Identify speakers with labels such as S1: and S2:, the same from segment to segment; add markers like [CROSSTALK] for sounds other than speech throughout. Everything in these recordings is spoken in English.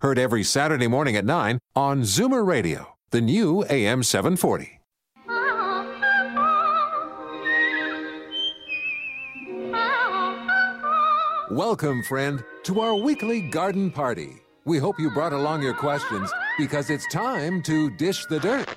S1: heard every Saturday morning at 9 on Zoomer Radio, the new AM 740. Welcome, friend, to our weekly garden party. We hope you brought along your questions because it's time to dish the dirt.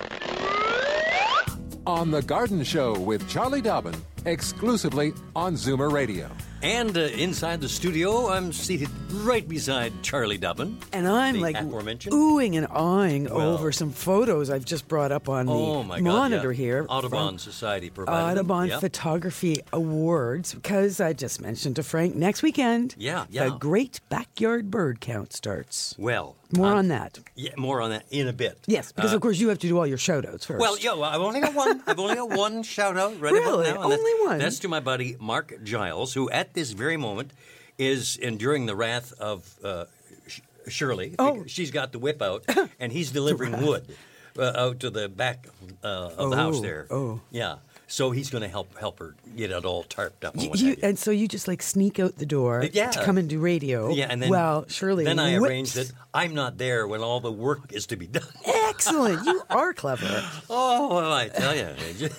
S1: On The Garden Show with Charlie Dobbin, exclusively on Zoomer Radio.
S2: And uh, inside the studio, I'm seated right beside Charlie Dobbin.
S3: And I'm like oohing and awing
S2: Well-
S3: over some photos I've just brought up on the
S2: Oh God!
S3: monitor
S2: yeah.
S3: here.
S2: Audubon Society provided.
S3: Audubon. Photography Awards because I just mentioned to Frank next weekend.
S2: Yeah, yeah.
S3: The Great Backyard Bird Count starts.
S2: Well,
S3: More
S2: I'm-
S3: on that.
S2: Yeah, more on that in a bit.
S3: Yes, because
S2: Uh,
S3: of course you have to do all your shout outs first.
S2: Well, yeah, well, I've only got one. I've only got one shout out right
S3: Really?
S2: now.
S3: Only
S2: that's,
S3: one?
S2: That's to my buddy Mark Giles, who at this very moment is enduring the wrath of uh, Shirley.
S3: Oh.
S2: She's got the whip out, [COUGHS] and he's delivering wood uh, out to the back uh, of the house
S3: Oh,
S2: there.
S3: oh.
S2: Yeah. So he's going to help help her get it all tarped up. And,
S3: You-
S2: what
S3: you-
S2: have you.
S3: and so you just like sneak out the door
S2: Yeah.
S3: to come and do radio.
S2: yeah, and then
S3: well, Shirley.
S2: Then I
S3: whips-
S2: arranged that I'm not there when all the work is to be done. [LAUGHS]
S3: Excellent. You are clever. [LAUGHS]
S2: Oh, well, I tell you, [LAUGHS]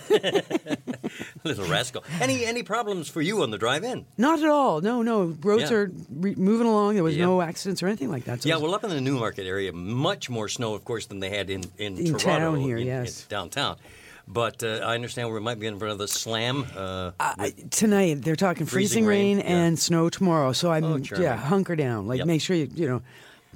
S2: little rascal. Any any problems for you on the drive-in?
S3: Not at all. No, no. Roads
S2: Yeah.
S3: are re- moving along. There was
S2: Yeah.
S3: no accidents or anything like that. So
S2: Yeah,
S3: it's-
S2: well, up in the Newmarket area, much more snow, of course, than they had in in,
S3: In
S2: Toronto,
S3: town here,
S2: in- in
S3: yes.
S2: downtown. But uh, I understand we might be in front of the slam. Uh,
S3: I- tonight they're talking freezing,
S2: Freezing rain,
S3: rain,
S2: yeah.
S3: and snow tomorrow. So I'm
S2: Oh,
S3: yeah, hunker down. Like
S2: Yep.
S3: make sure you you know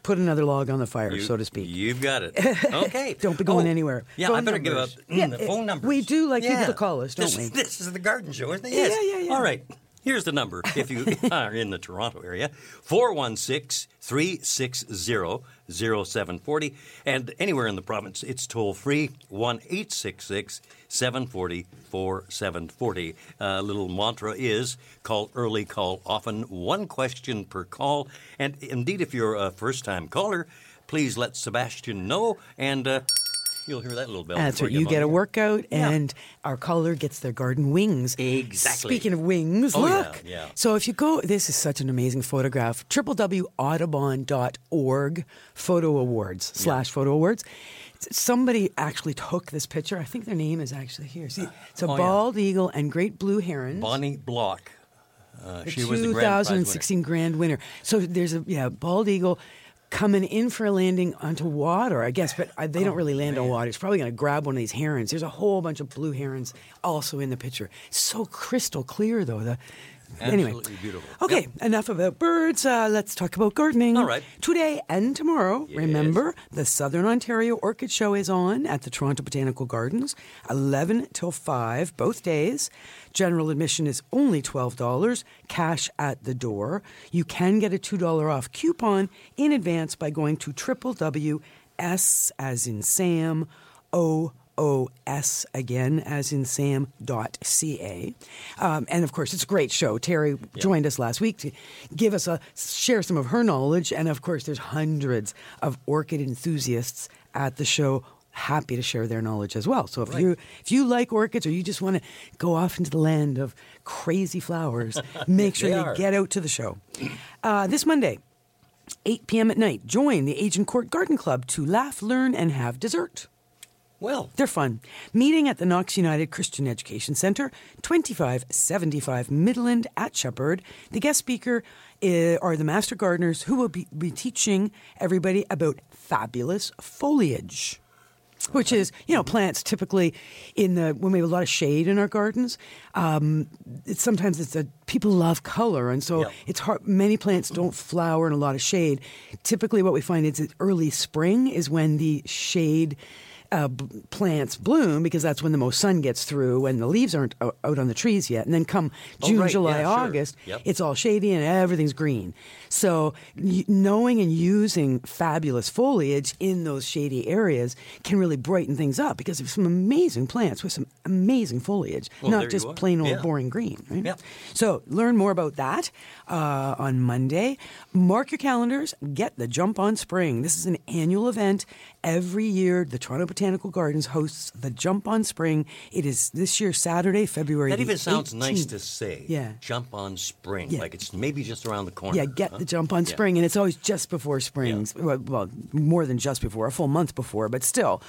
S3: put another log on the fire,
S2: you-
S3: so to speak.
S2: You've got it. [LAUGHS] Okay.
S3: Don't be going
S2: Oh,
S3: anywhere.
S2: Yeah,
S3: Phone
S2: I better give up mm,
S3: Yeah,
S2: the phone numbers.
S3: we do like people
S2: Yeah.
S3: to call us, don't
S2: this,
S3: we?
S2: This is the garden show, isn't it?
S3: Yeah,
S2: Yes.
S3: yeah, yeah.
S2: All right. Here's the number if you [LAUGHS] are in the Toronto area 416 360 0740. And anywhere in the province, it's toll free 1 866 740 4740. A little mantra is call early, call often, one question per call. And indeed, if you're a first time caller, please let Sebastian know and. Uh, You'll hear that little bell.
S3: That's right. You
S2: him
S3: get a workout,
S2: Yeah.
S3: and our caller gets their garden wings.
S2: Exactly.
S3: Speaking of wings,
S2: Oh, yeah,
S3: look.
S2: yeah.
S3: So if you go, this is such an amazing photograph. www.audubon.org photo awards slash photo awards. Somebody actually took this picture. I think their name is actually here. See, it's a
S2: Oh, yeah.
S3: bald eagle and great blue herons.
S2: Bonnie Block. Uh,
S3: the
S2: she was the grand winner.
S3: 2016 grand winner. So there's a yeah bald eagle coming in for a landing onto water, I guess, but uh, they
S2: Oh,
S3: don't really land on water. It's probably going to grab one of these herons. There's a whole bunch of blue herons also in the picture. So crystal clear though. The anyway.
S2: Beautiful.
S3: Okay,
S2: Yep.
S3: enough about birds. Uh, let's talk about gardening.
S2: All right.
S3: Today and tomorrow, remember, the Southern Ontario Orchid Show is on at the Toronto Botanical Gardens, 11 till 5, both days. General admission is only $12, cash at the door. You can get a $2 off coupon in advance by going to www.s as in Sam, O S again, as in Sam dot ca, um, and of course it's a great show. Terry joined us last week to give us a share some of her knowledge, and of course there's hundreds of orchid enthusiasts at the show. Happy to share their knowledge as well. So if you if you like orchids or you just want to go off into the land of crazy flowers, [LAUGHS] make sure you
S2: are.
S3: get out to the show. Uh, this Monday, 8 p.m. at night, join the Agincourt Garden Club to laugh, learn, and have dessert.
S2: Well,
S3: They're fun. Meeting at the Knox United Christian Education Centre, 2575 Midland at Sheppard. The guest speaker uh, are the master gardeners who will be, be teaching everybody about fabulous foliage. Which is, you know, plants typically in the when we have a lot of shade in our gardens. Um, it's sometimes it's a people love color, and so
S2: Yep.
S3: it's hard. Many plants don't flower in a lot of shade. Typically, what we find is that early spring is when the shade uh, b- plants bloom because that's when the most sun gets through and the leaves aren't o- out on the trees yet. And then come
S2: Oh,
S3: June,
S2: right.
S3: July,
S2: Yeah, sure.
S3: August,
S2: Yep.
S3: it's all shady and everything's green. So y- knowing and using fabulous foliage in those shady areas can really brighten things up because there's some amazing plants with some amazing foliage,
S2: Well,
S3: not just plain old
S2: Yeah.
S3: boring green. Right?
S2: Yep.
S3: So learn more about that uh, on Monday. Mark your calendars. Get the Jump on Spring. This is an annual event. Every year, the Toronto Botanical Gardens hosts the Jump on Spring. It is this year Saturday, February.
S2: That even sounds nice to say.
S3: Yeah.
S2: Jump on spring.
S3: Yeah.
S2: Like it's maybe just around the corner.
S3: Yeah, get
S2: huh?
S3: the jump on
S2: Yeah.
S3: spring, and it's always just before spring. Well, well, more than just before, a full month before, but still.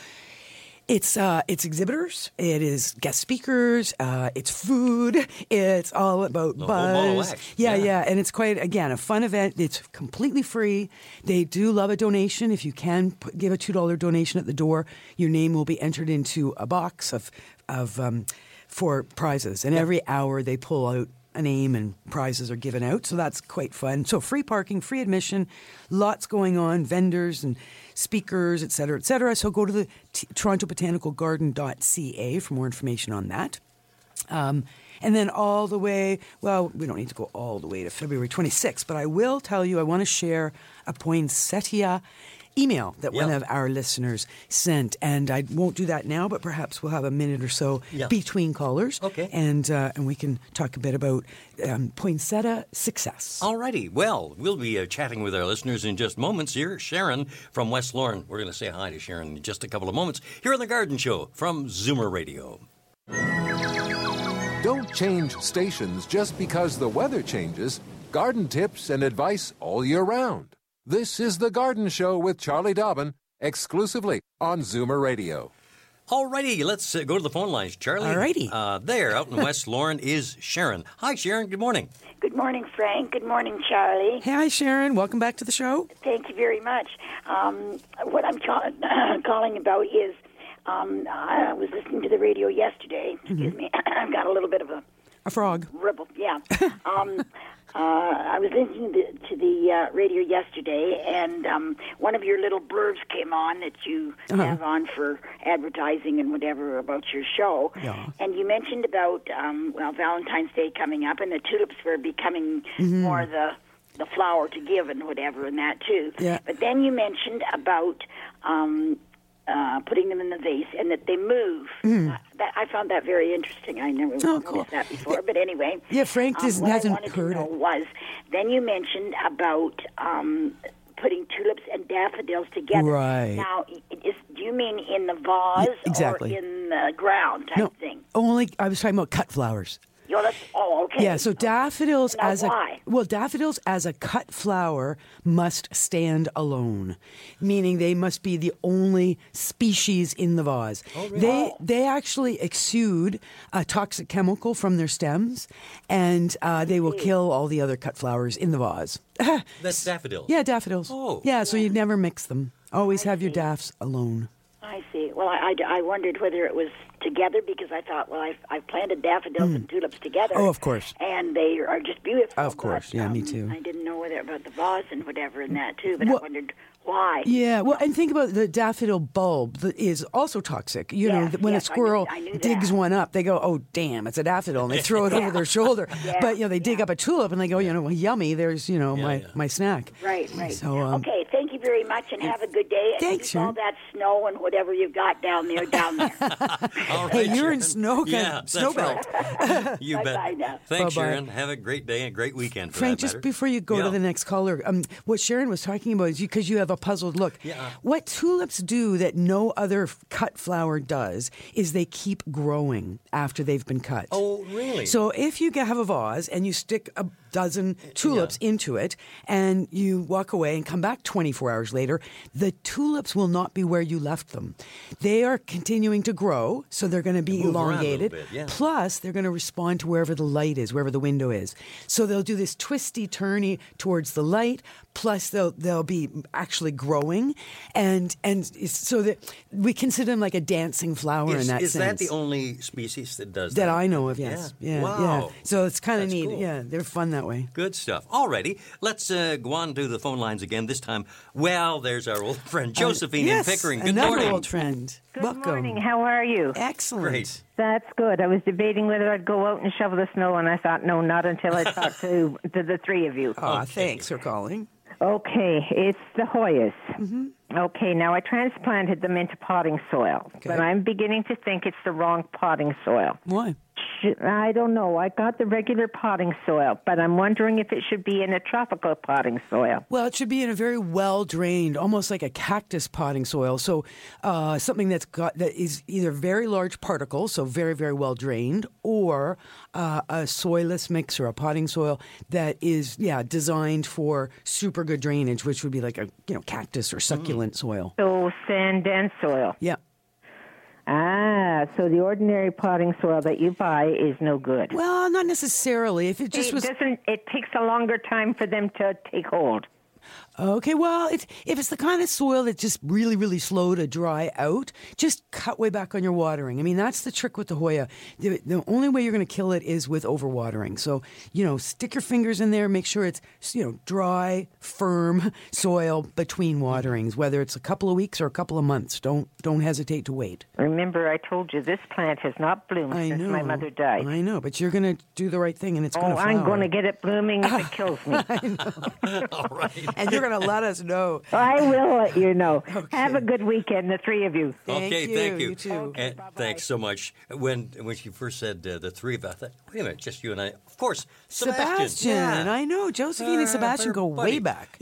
S3: It's uh, it's exhibitors, it is guest speakers, uh, it's food, it's all about
S2: The whole ball of
S3: buzz. Yeah,
S2: Yeah.
S3: yeah, and it's quite again a fun event. It's completely free. They do love a donation. If you can put, give a two dollar donation at the door, your name will be entered into a box of of um, for prizes, and every hour they pull out a name and prizes are given out. So that's quite fun. So free parking, free admission, lots going on, vendors and speakers, et cetera, et cetera. So go to the t- torontobotanicalgarden.ca for more information on that. Um, and then all the way, well, we don't need to go all the way to February 26th, but I will tell you, I want to share a poinsettia email that one of our listeners sent. And I won't do that now, but perhaps we'll have a minute or so
S2: Yeah.
S3: between callers.
S2: Okay.
S3: And, uh, and we can talk a bit about um, poinsettia success.
S2: Alrighty. Well, we'll be uh, chatting with our listeners in just moments here. Sharon from West Lorne. We're going to say hi to Sharon in just a couple of moments here on The Garden Show from Zoomer Radio.
S1: Don't change stations just because the weather changes. Garden tips and advice all year round. This is The Garden Show with Charlie Dobbin, exclusively on Zoomer Radio.
S2: Alrighty, let's uh, go to the phone lines. Charlie.
S3: Alrighty.
S2: Uh, there, out in West Lorne, is Sharon. Hi, Sharon. Good morning.
S4: Good morning, Frank. Good morning, Charlie.
S3: Hey, hi, Sharon. Welcome back to the show.
S4: Thank you very much. Um, what I'm ca- [CLEARS THROAT] calling about is um, I was listening to the radio yesterday. Excuse me. [CLEARS THROAT] I've got a little bit of a
S3: A frog.
S4: ribble. Yeah. [LAUGHS] um, uh, I was listening to, to the uh, radio yesterday, and um, one of your little blurbs came on that you have on for advertising and whatever about your show.
S3: Yeah.
S4: And you mentioned about um, well Valentine's Day coming up, and the tulips were becoming more the the flower to give and whatever, and that too.
S3: Yeah.
S4: But then you mentioned about um, uh, putting them in the vase and that they move. Uh, that, I found that very interesting. I never
S3: Oh,
S4: noticed
S3: cool.
S4: that before. But anyway,
S3: Yeah, Frank
S4: um,
S3: doesn't-
S4: what
S3: hasn't heard it.
S4: was then you mentioned about um, putting tulips and daffodils together.
S3: Right.
S4: Now, is, do you mean in the vase
S3: exactly.
S4: or in the ground type
S3: No,
S4: thing?
S3: only I was talking about cut flowers.
S4: Yo, that's, oh, okay.
S3: Yeah, so daffodils
S4: Now
S3: as
S4: why?
S3: a well, daffodils as a cut flower must stand alone, meaning they must be the only species in the vase. They they actually exude a toxic chemical from their stems, and uh, they will kill all the other cut flowers in the vase. [LAUGHS]
S2: That's daffodils.
S3: yeah, daffodils.
S2: Oh.
S3: yeah. So you never mix them. Always have your daffs alone.
S4: I see. Well, I, I, I wondered whether it was together because I thought, well, I've, I've planted daffodils and tulips together.
S3: Oh, of course.
S4: And they are just beautiful.
S3: Of course.
S4: but,
S3: Yeah, me
S4: um,
S3: too.
S4: I didn't know whether about the vase and whatever and that too, but
S3: Well-
S4: I wondered why.
S3: Yeah, well, and think about the daffodil bulb that is also toxic. You know,
S4: Yes,
S3: that when
S4: yes,
S3: a
S4: I
S3: squirrel
S4: knew- I knew
S3: digs one up, they go, "Oh, damn, it's a daffodil," and they throw it [LAUGHS] over their shoulder. [LAUGHS]
S4: Yeah,
S3: But you know, they dig up a tulip and they go, "You know, well, yummy. There's you know my
S2: yeah.
S3: my snack."
S4: Right, right.
S3: So, um,
S4: okay, thank you very much and have a good day. And
S3: Thanks,
S4: keep all
S3: Sharon.
S4: that snow and whatever you've got down there, down there. [LAUGHS]
S2: All
S3: Hey, you're in snow kind
S2: yeah, that's
S3: snow belt.
S2: right. you bet.
S4: Bye-bye now.
S2: Thanks,
S3: Bye-bye.
S2: Sharon. Have a great day and great weekend. For
S3: Frank,
S2: that
S3: just
S2: matter.
S3: before you go
S2: Yeah.
S3: to the next caller, um, what Sharon was talking about is because you, have a puzzled look.
S2: Yeah.
S3: What tulips do that no other f- cut flower does is they keep growing after they've been cut.
S2: Oh, really?
S3: So if you get- have a vase and you stick a dozen tulips into it and you walk away and come back 24 hours later, the tulips will not be where you left them. They are continuing to grow, so they're going to be
S2: Move around a little
S3: elongated.
S2: bit, yeah.
S3: Plus, they're going to respond to wherever the light is, wherever the window is. So they'll do this twisty turny towards the light. Plus, they'll they'll be actually growing, and and so that we consider them like a dancing flower
S2: is,
S3: in that
S2: is
S3: sense.
S2: Is that the only species that does that?
S3: that I know of? Yes.
S2: Yeah.
S3: Yeah.
S2: Wow.
S3: yeah. So it's kind of neat.
S2: cool.
S3: Yeah, they're fun that way.
S2: Good stuff. Alrighty, let's uh, go on to the phone lines again. This time Well, there's our old friend Josephine
S3: yes,
S2: in Pickering. Good
S3: another
S2: morning.
S3: old friend.
S5: Good
S3: Welcome.
S5: morning. How are you?
S3: Excellent.
S2: Great.
S5: That's good. I was debating whether I'd go out and shovel the snow, and I thought, no, not until I talk to [LAUGHS] to the three of you.
S3: Aw, thanks for calling.
S5: Okay, it's the Hoyas. Okay, now I transplanted them into potting soil,
S3: Okay.
S5: but I'm beginning to think it's the wrong potting soil.
S3: Why?
S5: I don't know. I got the regular potting soil, but I'm wondering if it should be in a tropical potting soil.
S3: Well, it should be in a very well drained, almost like a cactus potting soil. So, uh, something that's got that is either very large particles, so very very well drained, or uh, a soilless mix or a potting soil that is yeah designed for super good drainage, which would be like a you know cactus or succulent soil.
S5: So sand and soil.
S3: Yeah.
S5: Ah, so the ordinary potting soil that you buy is no good.
S3: Well, not necessarily. If it just
S5: it
S3: was
S5: doesn't. It takes a longer time for them to take hold.
S3: Okay, well, it's, if it's the kind of soil that's just really, really slow to dry out, just cut way back on your watering. I mean, that's the trick with the Hoya. The, the only way you're going to kill it is with overwatering. So, you know, stick your fingers in there, make sure it's, you know, dry, firm [LAUGHS] soil between waterings, whether it's a couple of weeks or a couple of months. Don't don't hesitate to wait.
S5: Remember, I told you this plant has not bloomed
S3: I
S5: since
S3: know.
S5: my mother died.
S3: I know, but you're going to do the right thing and it's
S5: oh,
S3: going to flower.
S5: I'm going to get it blooming if it kills me. [LAUGHS] [LAUGHS]
S2: All right.
S3: and you're going to let us know. [LAUGHS]
S5: I will let you know. [LAUGHS] Have a good weekend, the three of you.
S3: Thank
S2: okay,
S3: you.
S2: thank you.
S3: You too.
S2: And thanks so much. When when she first said uh, the three of us, I thought, wait a minute, just you and I. Of course, Sebastian.
S3: Sebastian,
S2: Yeah.
S3: I know. Josephine and
S2: Uh,
S3: Sebastian
S2: they're
S3: go way
S2: buddies.
S3: back.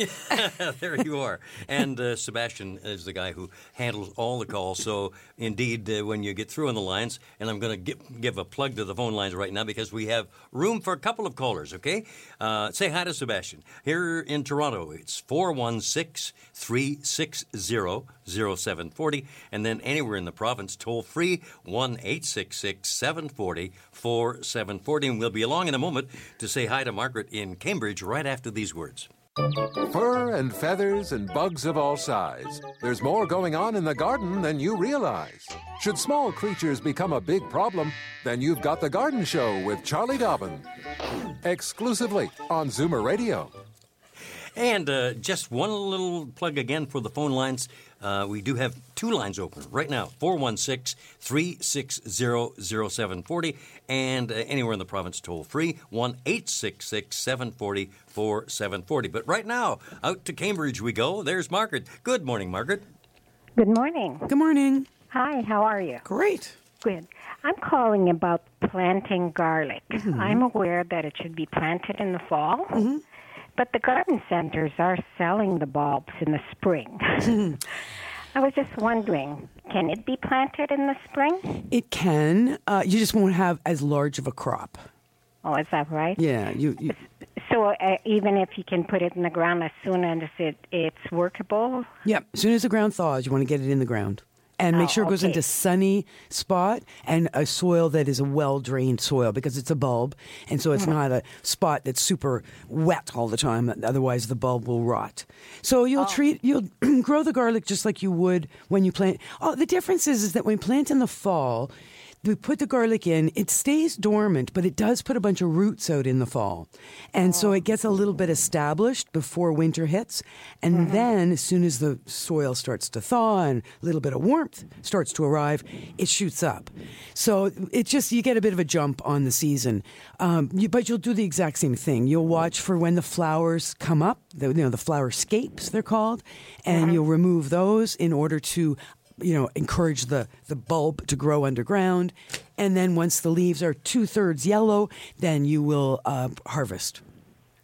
S3: [LAUGHS]
S2: there you are. And uh, Sebastian is the guy who handles all the calls. So, indeed, uh, when you get through on the lines, and I'm going to give, give a plug to the phone lines right now because we have room for a couple of callers, okay? Uh, say hi to Sebastian. Here in Toronto, it's 416 360 0740. And then anywhere in the province, toll free 1 866 740 4740. And we'll be along in a moment to say hi to Margaret in Cambridge right after these words.
S1: Fur and feathers and bugs of all size. There's more going on in the garden than you realize. Should small creatures become a big problem, then you've got The Garden Show with Charlie Dobbin. Exclusively on Zoomer Radio.
S2: And uh, just one little plug again for the phone lines. Uh, we do have two lines open right now 416 360 0740 and uh, anywhere in the province toll free 1 866 740 4740. But right now, out to Cambridge we go. There's Margaret. Good morning, Margaret.
S5: Good morning.
S3: Good morning.
S5: Hi, how are you?
S3: Great.
S5: Good. I'm calling about planting garlic. I'm aware that it should be planted in the fall, but the garden centers are selling the bulbs in the spring. [LAUGHS] I was just wondering, can it be planted in the spring?
S3: It can. Uh, you just won't have as large of a crop.
S5: Oh, is that right?
S3: Yeah. You. you
S5: So uh, even if you can put it in the ground as soon as it, it's workable,
S3: yeah. As soon as the ground thaws, you want to get it in the ground. And make
S5: Oh,
S3: sure it goes
S5: okay.
S3: into sunny spot and a soil that is a well drained soil because it's a bulb, and so
S5: Mm-hmm.
S3: it's not a spot that's super wet all the time. Otherwise, the bulb will rot. So you'll
S5: Oh.
S3: treat you'll [CLEARS THROAT] grow the garlic just like you would when you plant. Oh, the difference is is that when you plant in the fall, we put the garlic in, it stays dormant, but it does put a bunch of roots out in the fall. And so it gets a little bit established before winter hits. And then, as soon as the soil starts to thaw and a little bit of warmth starts to arrive, it shoots up. So it just, you get a bit of a jump on the season. Um, you, but you'll do the exact same thing. You'll watch for when the flowers come up, the, you know, the flower scapes, they're called, and you'll remove those in order to you know, encourage the, the bulb to grow underground. And then once the leaves are two thirds yellow, then you will uh, harvest.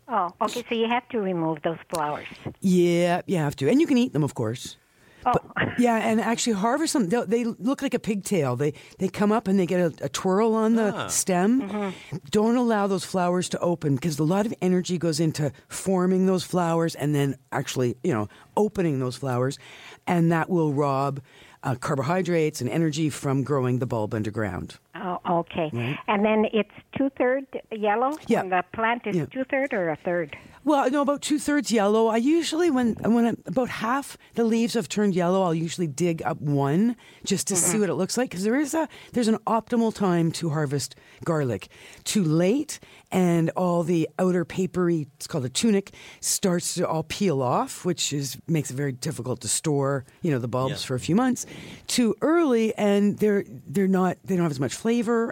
S5: Oh, okay. So you have to remove those flowers.
S3: Yeah, you have to. And you can eat them, of course.
S5: Oh,
S3: Yeah, and actually harvest them. They, they look like a pigtail. They they come up and they get a, a twirl on the stem. Don't allow those flowers to open because a lot of energy goes into forming those flowers and then actually, you know, opening those flowers, and that will rob uh, carbohydrates and energy from growing the bulb underground.
S5: Oh, okay. And then it's
S6: two third yellow?
S3: Yeah.
S6: When the plant is
S3: Yeah.
S6: two third or a third?
S3: Well, no, about two thirds yellow. I usually, when when I, about half the leaves have turned yellow, I'll usually dig up one just to see mm-hmm. what it looks like because there is a there's an optimal time to harvest garlic. Too late, and all the outer papery, it's called a tunic, starts to all peel off, which is makes it very difficult to store. You know, the bulbs
S2: Yeah.
S3: for a few months. Too early, and they're they're not they don't have as much flavor,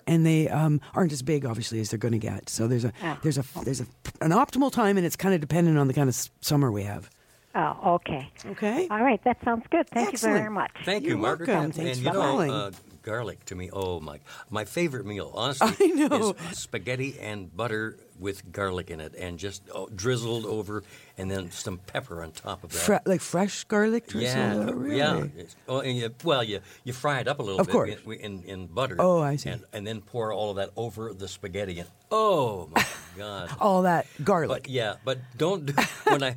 S3: and they um, aren't as big, obviously, as they're going to get. So there's a there's a there's a an optimal time, and it's kind of dependent on the kind of s- summer we have.
S6: Oh, okay.
S3: Okay.
S6: All right, that sounds good. Thank
S3: Excellent.
S6: you very much.
S2: Thank you,
S3: You're
S2: Margaret.
S3: welcome.
S2: And,
S3: Thanks
S2: and
S3: for
S2: you know,
S3: calling.
S2: uh, garlic to me, oh my, my favorite meal, honestly, [LAUGHS] is spaghetti and butter with garlic in it, and just oh, drizzled over, and then some pepper on top of that.
S3: Fre- like fresh garlic drizzle.
S2: yeah,
S3: really?
S2: yeah. Oh, and you, well, you you fry it up a little
S3: Of
S2: bit
S3: course.
S2: In, in, in butter.
S3: Oh, I see.
S2: And, and then pour all of that over the spaghetti, and oh my [LAUGHS] god.
S3: All that garlic.
S2: But yeah, but don't do [LAUGHS] when I.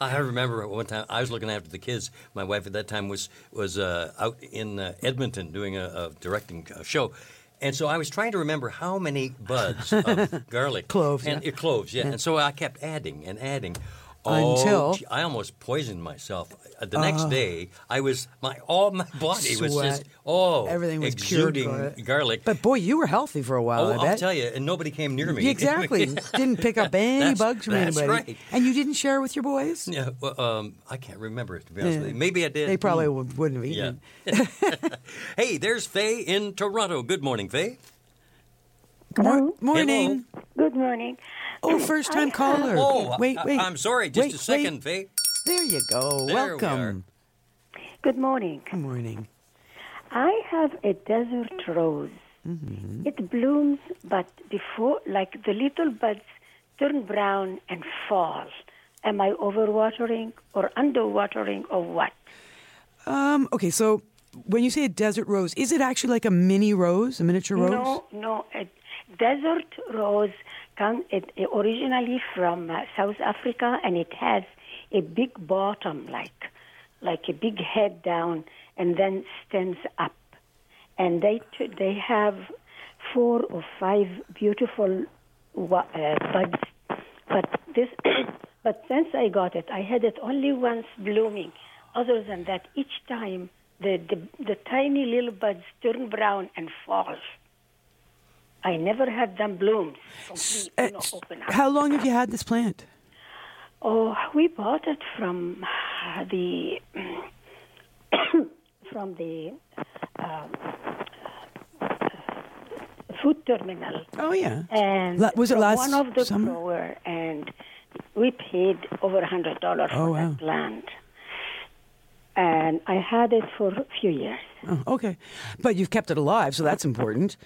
S2: I remember one time I was looking after the kids. My wife at that time was was uh, out in uh, Edmonton doing a, a directing a show, and so I was trying to remember how many buds of [LAUGHS] garlic,
S3: Cloves,
S2: and
S3: yeah.
S2: uh, cloves, yeah. And so I kept adding and adding. Oh,
S3: Until-
S2: gee, I almost poisoned myself. Uh, The next day, I was my all my body was just
S3: Sweat.
S2: oh
S3: Everything was pure
S2: exuding
S3: garlic.
S2: garlic.
S3: But boy, you were healthy for a while.
S2: oh,
S3: I
S2: I'll
S3: bet.
S2: tell you, and nobody came near me.
S3: Exactly. [LAUGHS] didn't pick up any
S2: That's-
S3: bugs from
S2: that's
S3: anybody.
S2: right.
S3: And you didn't share with your boys?
S2: Yeah, well, um, I can't remember to be honest
S3: Yeah.
S2: Maybe I did.
S3: They probably would- wouldn't have
S2: Yeah. [LAUGHS] hey, there's Faye in Toronto. Good morning, Faye.
S3: Good morning.
S6: Good morning.
S3: Oh, first time caller.
S2: Oh,
S3: wait,
S2: I,
S3: wait.
S2: I'm sorry. Just
S3: Wait,
S2: a second,
S3: wait.
S2: Faye.
S3: There you go.
S2: There we
S3: Welcome.
S6: Good morning.
S3: Good morning.
S6: I have a desert rose.
S3: Mm-hmm.
S6: It blooms, but before, like the little buds turn brown and fall. Am I overwatering or underwatering or what?
S3: Um, okay, so when you say a desert rose, is it actually like a mini rose, a miniature rose?
S6: No, no. A desert rose comes it, it originally from uh, South Africa, and it has a big bottom, like like a big head down, and then stands up. And they t- they have four or five beautiful wa- uh, buds. But this, [COUGHS] but since I got it, I had it only once blooming. Other than that, each time the, the, the tiny little buds turn brown and fall. I never had them bloom, complete,
S3: Uh,
S6: you know, open up.
S3: how long have you had this plant?
S6: Oh, we bought it from uh, the [COUGHS] from the um, food terminal,
S3: Oh, yeah.
S6: and
S3: La- was it last
S6: one of the
S3: summer?
S6: grower, and we paid over a hundred dollars
S3: Oh,
S6: for
S3: wow.
S6: that plant. And I had it for a few years.
S3: Oh, okay. But you've kept it alive, so that's important.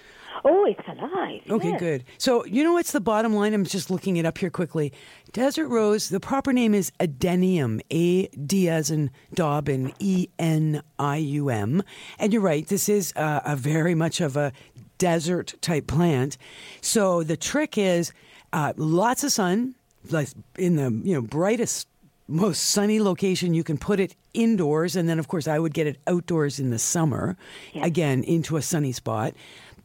S6: Oh, it's alive.
S3: Okay,
S6: yes.
S3: good. So, you know what's the bottom line? I'm just looking it up here quickly. Desert rose, the proper name is Adenium, A D as in Dobbin, E N I U M. And you're right, this is uh, a very much of a desert type plant. So, the trick is uh, lots of sun, like in the you know brightest most sunny location you can put it indoors and then of course i would get it outdoors in the summer again into a sunny spot.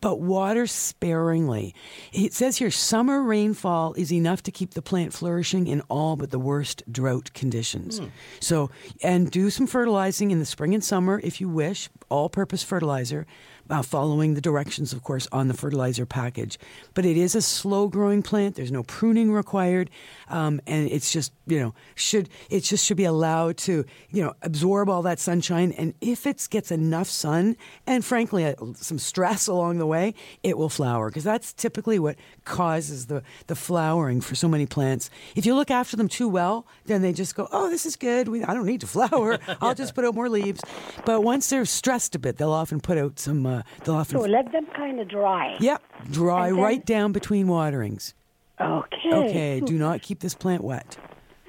S3: But water sparingly. It says here summer rainfall is enough to keep the plant flourishing in all but the worst drought conditions. Hmm. So and do some fertilizing in the spring and summer if you wish all purpose fertilizer uh, following the directions, of course, on the fertilizer package. But it is a slow growing plant. There's no pruning required, um, and it's just you know should it just should be allowed to you know absorb all that sunshine. And if it gets enough sun and frankly uh, some stress along the way, it will flower because that's typically what causes the the flowering for so many plants. If you look after them too well, then they just go, oh, this is good. We, I don't need to [LAUGHS] flower. I'll just put out more leaves. But once they're stressed a bit, they'll often put out some. Uh, they'll often
S6: So let them kind of dry.
S3: Yep, dry
S6: then-
S3: right down between waterings.
S6: Okay.
S3: Okay, do not keep this plant wet.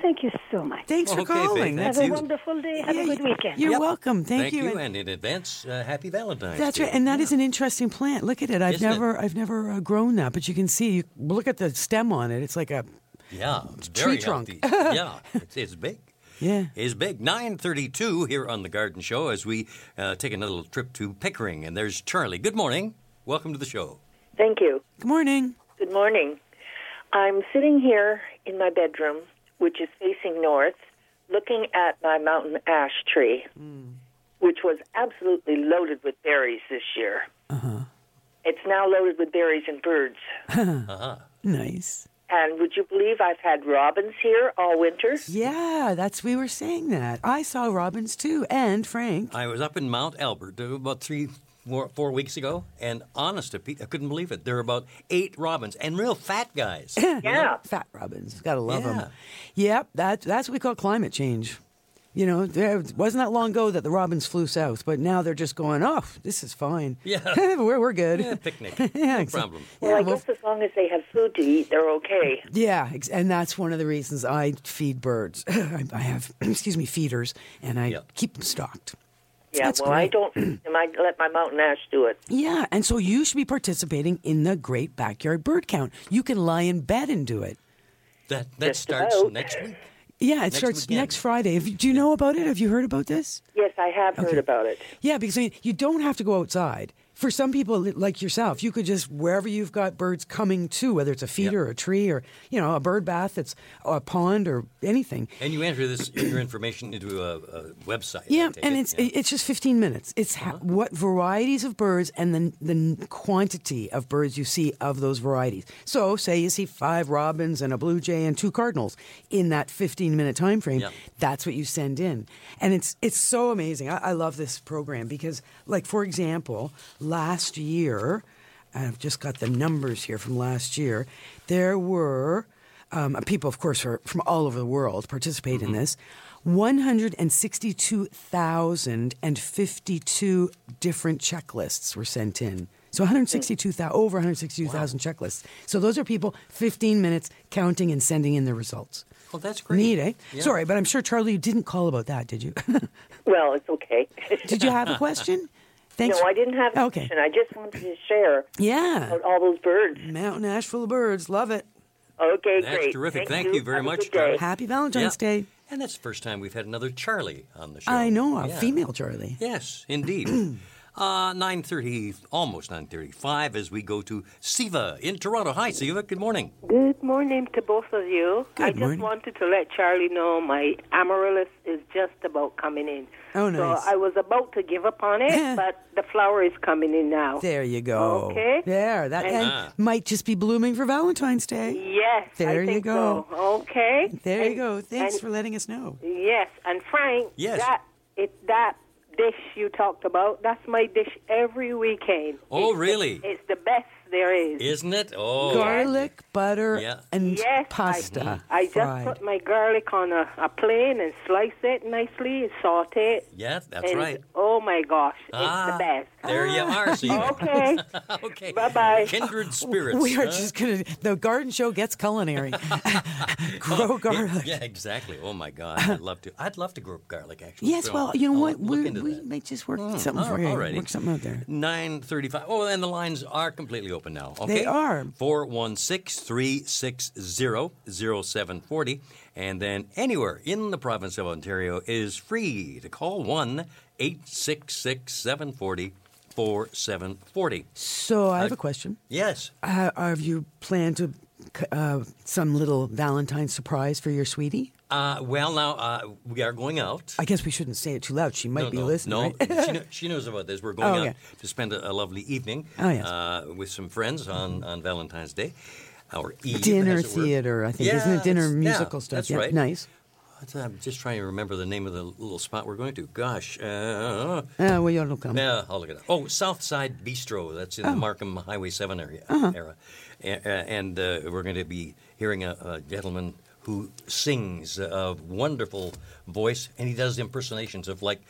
S6: Thank you so much.
S3: Thanks for
S2: Okay, Faith,
S3: calling.
S2: thank
S6: Have
S2: you.
S6: a wonderful day. Have
S3: Yeah,
S6: a good weekend.
S3: You're
S2: Yep.
S3: welcome. Thank,
S2: Thank
S3: you.
S2: you,
S3: And-
S2: and in advance, uh, happy Valentine's
S3: that's
S2: Day.
S3: right, and that is an interesting plant. Look at it. I've
S2: Isn't it?
S3: never, I've never uh, grown that, but you can see. You look at the stem on it. It's like a
S2: Yeah,
S3: Tree
S2: very
S3: trunk.
S2: yeah, it's, it's big.
S3: Yeah.
S2: It's big. 932 here on The Garden Show as we uh, take another little trip to Pickering. And there's Charlie. Good morning. Welcome to the show.
S7: Thank you.
S3: good morning.
S8: Good morning. I'm sitting here in my bedroom, which is facing north, looking at my mountain ash tree, which was absolutely loaded with berries this year.
S3: Uh-huh.
S8: It's now loaded with berries and birds. [LAUGHS]
S3: Nice.
S8: And would you believe I've had robins here all winter?
S3: Yeah, that's we were saying that. I saw robins too, and Frank.
S2: I was up in Mount Albert uh, about three, four, four weeks ago, and honest to Pete, I couldn't believe it. There were about eight robins and real fat guys. [LAUGHS]
S8: Yeah.
S3: Fat robins. Gotta love
S2: Yeah.
S3: them. Yep, that, that's what we call climate change. You know, there wasn't that long ago that the robins flew south, but now they're just going, oh, this is fine.
S2: Yeah. [LAUGHS]
S3: we're, we're good.
S2: Yeah, picnic. [LAUGHS]
S3: yeah,
S2: no problem.
S8: Well,
S3: Yeah,
S8: I
S3: well,
S8: guess as long as they have food to eat, they're okay.
S3: yeah, ex- and that's one of the reasons I feed birds. [LAUGHS] I, I have, [CLEARS THROAT] excuse me, feeders, and I
S2: Yeah.
S3: keep them stocked.
S8: Yeah,
S3: That's
S8: well, I don't. Am I let my mountain ash do it?
S3: Yeah, and so you should be participating in the Great Backyard Bird Count. You can lie in bed and do it.
S2: That that
S8: Just
S2: starts
S8: about.
S2: next week.
S3: Yeah, it
S2: Next
S3: starts
S2: weekend.
S3: next Friday. Have do you know about it? Have you heard about this?
S8: Yes, I have heard about it.
S3: Yeah, because I mean, you don't have to go outside. For some people like yourself, you could just wherever you've got birds coming to, whether it's a feeder or a tree or you know a bird bath that's a pond or anything.
S2: And you enter this your information into a, a website.
S3: Yeah, and
S2: it.
S3: it's
S2: Yeah.
S3: it's just 15 minutes. It's ha- uh-huh. what varieties of birds and the the quantity of birds you see of those varieties. So, say you see five robins and a blue jay and two cardinals in that 15 minute time frame.
S2: Yeah.
S3: That's what you send in, and it's it's so amazing. I, I love this program because, like for example, last year, I've just got the numbers here from last year. There were um, people, of course, are from all over the world participate in this. 162,052 different checklists were sent in. So 162,000, over 162,000 checklists. So those are people 15 minutes counting and sending in their results.
S2: well, that's great.
S3: Neat, eh?
S2: Yeah.
S3: Sorry, but I'm sure Charlie, you didn't call about that, did you? [LAUGHS]
S8: Well, it's okay.
S3: did you have a [LAUGHS] question? Thanks.
S8: no, I didn't have a
S3: Okay.
S8: question. I just wanted to share
S3: Yeah.
S8: about all those birds.
S3: Mountain ash full of birds. Love it.
S8: Okay,
S2: That's
S8: great.
S2: terrific.
S8: Thank,
S2: Thank you very
S8: Have
S2: much. Charlie.
S3: Happy Valentine's
S2: Yeah.
S3: Day.
S2: And that's the first time we've had another Charlie on the show.
S3: I know, a
S2: Yeah.
S3: female Charlie.
S2: Yes, indeed. [CLEARS THROAT] uh, 9.30, almost 9.35 as we go to Siva in Toronto. Hi, Siva. Good morning.
S9: Good morning to both of you.
S3: Good
S9: I just
S3: morning.
S9: wanted to let Charlie know my amaryllis is just about coming in.
S3: Oh, nice.
S9: So I was about to give up on it, [LAUGHS] but the flower is coming in now.
S3: There you go.
S9: Okay.
S3: There. That
S9: And-
S3: and
S2: Ah.
S3: might just be blooming for Valentine's Day.
S9: Yes,
S3: There
S9: I
S3: you
S9: think
S3: go.
S9: so. Okay.
S3: There you go. Thanks
S9: and-
S3: for letting us know.
S9: Yes, and Frank,
S2: Yes.
S9: that it that dish you talked about, that's my dish every weekend.
S2: Oh,
S9: It's the-
S2: really?
S9: it's the best there is.
S2: Isn't it? Oh,
S3: Garlic, butter,
S2: Yeah.
S3: and
S9: Yes,
S3: pasta.
S9: I, I just
S3: fried.
S9: put my garlic on a, a plane and slice it nicely and saute it.
S2: yeah, that's
S9: and,
S2: right.
S9: Oh my gosh, it's
S2: Ah,
S9: the best.
S2: There you are, Siva. [LAUGHS]
S9: Okay. [LAUGHS]
S2: okay.
S9: Bye-bye.
S2: Kindred spirits.
S3: We are
S2: huh?
S3: just gonna. The garden show gets culinary. [LAUGHS] Grow garlic.
S2: Yeah, exactly. Oh my God, I'd love to. I'd love to grow garlic. Actually.
S3: Yes,
S2: So
S3: well, you know
S2: I'll
S3: what? We,
S2: into
S3: we
S2: that.
S3: might just work
S2: Mm,
S3: something
S2: oh,
S3: for you.
S2: alrighty.
S3: Work something out there.
S2: 935. Oh, and the lines are completely open now. Okay?
S3: They are.
S2: 416 360 0740. And then anywhere in the province of Ontario is free to call 1 866 740 4740.
S3: So I have a question.
S2: Yes.
S3: Uh, have you planned to uh, some little Valentine surprise for your sweetie?
S2: Uh, well, now uh, we are going out.
S3: I guess we shouldn't say it too loud. She might
S2: no,
S3: be
S2: no,
S3: listening.
S2: No,
S3: right?
S2: she, [LAUGHS] she knows about this. We're going
S3: Oh, okay.
S2: out to spend a, a lovely evening
S3: Oh, yes.
S2: uh, with some friends on, on Valentine's Day. Our eve,
S3: Dinner
S2: as it were.
S3: theater, I think,
S2: Yeah,
S3: isn't it? Dinner musical
S2: yeah,
S3: stuff.
S2: That's
S3: yeah,
S2: right.
S3: nice.
S2: I'm just trying to remember the name of the little spot we're going to. Gosh. Uh,
S3: Uh, well, you'll come.
S2: yeah, I'll look it up. Oh, Southside Bistro. That's in
S3: Oh.
S2: the Markham Highway 7 area.
S3: Uh-huh.
S2: era. A- And uh, we're going to be hearing a, a gentleman who sings a wonderful voice, and he does impersonations of like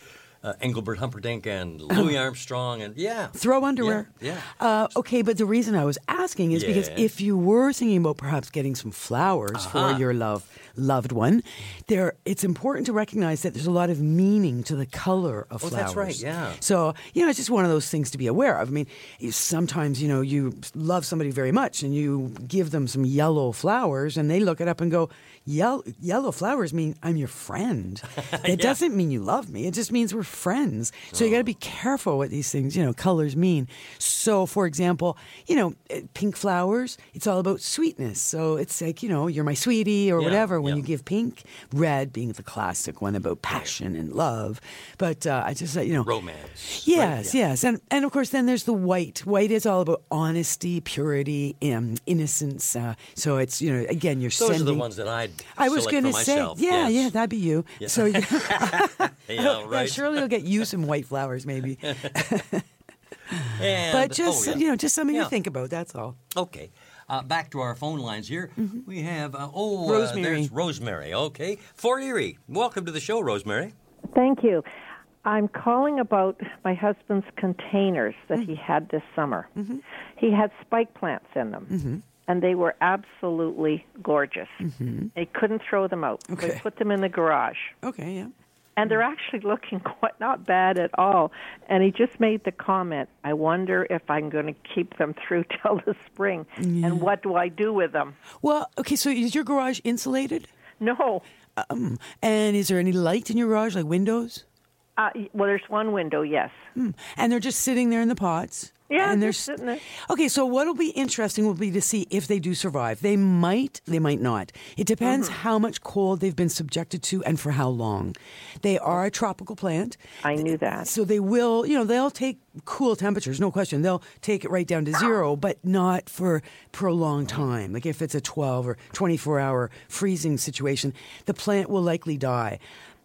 S2: uh, Engelbert Humperdinck and [LAUGHS] Louis Armstrong, and yeah.
S3: Throw underwear.
S2: Yeah.
S3: Uh, okay, but the reason I was asking is because if you were thinking about perhaps getting some flowers
S2: Uh-huh.
S3: for your love, loved one, there it's important to recognize that there's a lot of meaning to the color of
S2: Oh,
S3: flowers.
S2: that's right, yeah.
S3: So you know, it's just one of those things to be aware of. I mean, sometimes you know you love somebody very much, and you give them some yellow flowers, and they look it up and go, "Yellow, yellow flowers mean I'm your friend. [LAUGHS] It doesn't mean you love me. It just means we're friends. So you got to be careful what these things, you know, colors mean. So, for example, you know, eh, pink flowers, it's all about sweetness. So it's like you know, you're my sweetie or
S2: Yeah,
S3: whatever. When
S2: yeah.
S3: you give pink, red being the classic one about passion and love. But uh, I just, you know,
S2: Romance.
S3: Yes, yes, and and of course, then there's the white. White is all about honesty, purity, um, innocence. Uh, so it's you know, again, you're
S2: Those
S3: sending.
S2: are the ones that I'd
S3: I was
S2: going to
S3: say,
S2: myself.
S3: yeah,
S2: yes.
S3: yeah, that'd be you. So yeah, [LAUGHS] [LAUGHS]
S2: Yeah, right.
S3: surely you'll get you some white flowers, maybe. [LAUGHS]
S2: And-
S3: but just
S2: oh, yeah.
S3: you know, just something
S2: Yeah.
S3: to think about. That's all.
S2: Okay. Uh, back to our phone lines here. We have, uh, oh, uh,
S3: Rosemary.
S2: there's Rosemary. Okay. Fort Erie. Welcome to the show, Rosemary.
S8: Thank you. I'm calling about my husband's containers that he had this summer. He had spike plants in them, and they were absolutely gorgeous. They couldn't throw them out,
S3: Okay.
S8: he put them in the garage.
S3: Okay, yeah.
S8: And they're actually looking [LAUGHS] quite not bad at all. And he just made the comment, I wonder if I'm going to keep them through [LAUGHS] till the spring. And what do I do with them?
S3: Well, okay. So is your garage insulated?
S8: No.
S3: Um, and is there any light in your garage, like windows?
S8: Uh, well, there's one window, yes.
S3: And they're just sitting there in the pots.
S8: Yeah,
S3: and they're
S8: just sitting there.
S3: Okay, so what'll be interesting will be to see if they do survive. They might, they might not. It depends
S8: Mm-hmm.
S3: how much cold they've been subjected to and for how long. They are a tropical plant.
S8: I knew that.
S3: So they will, you know, they'll take cool temperatures, no question. They'll take it right down to zero, but not for prolonged time. Like if it's a 12 or 24 hour freezing situation, the plant will likely die.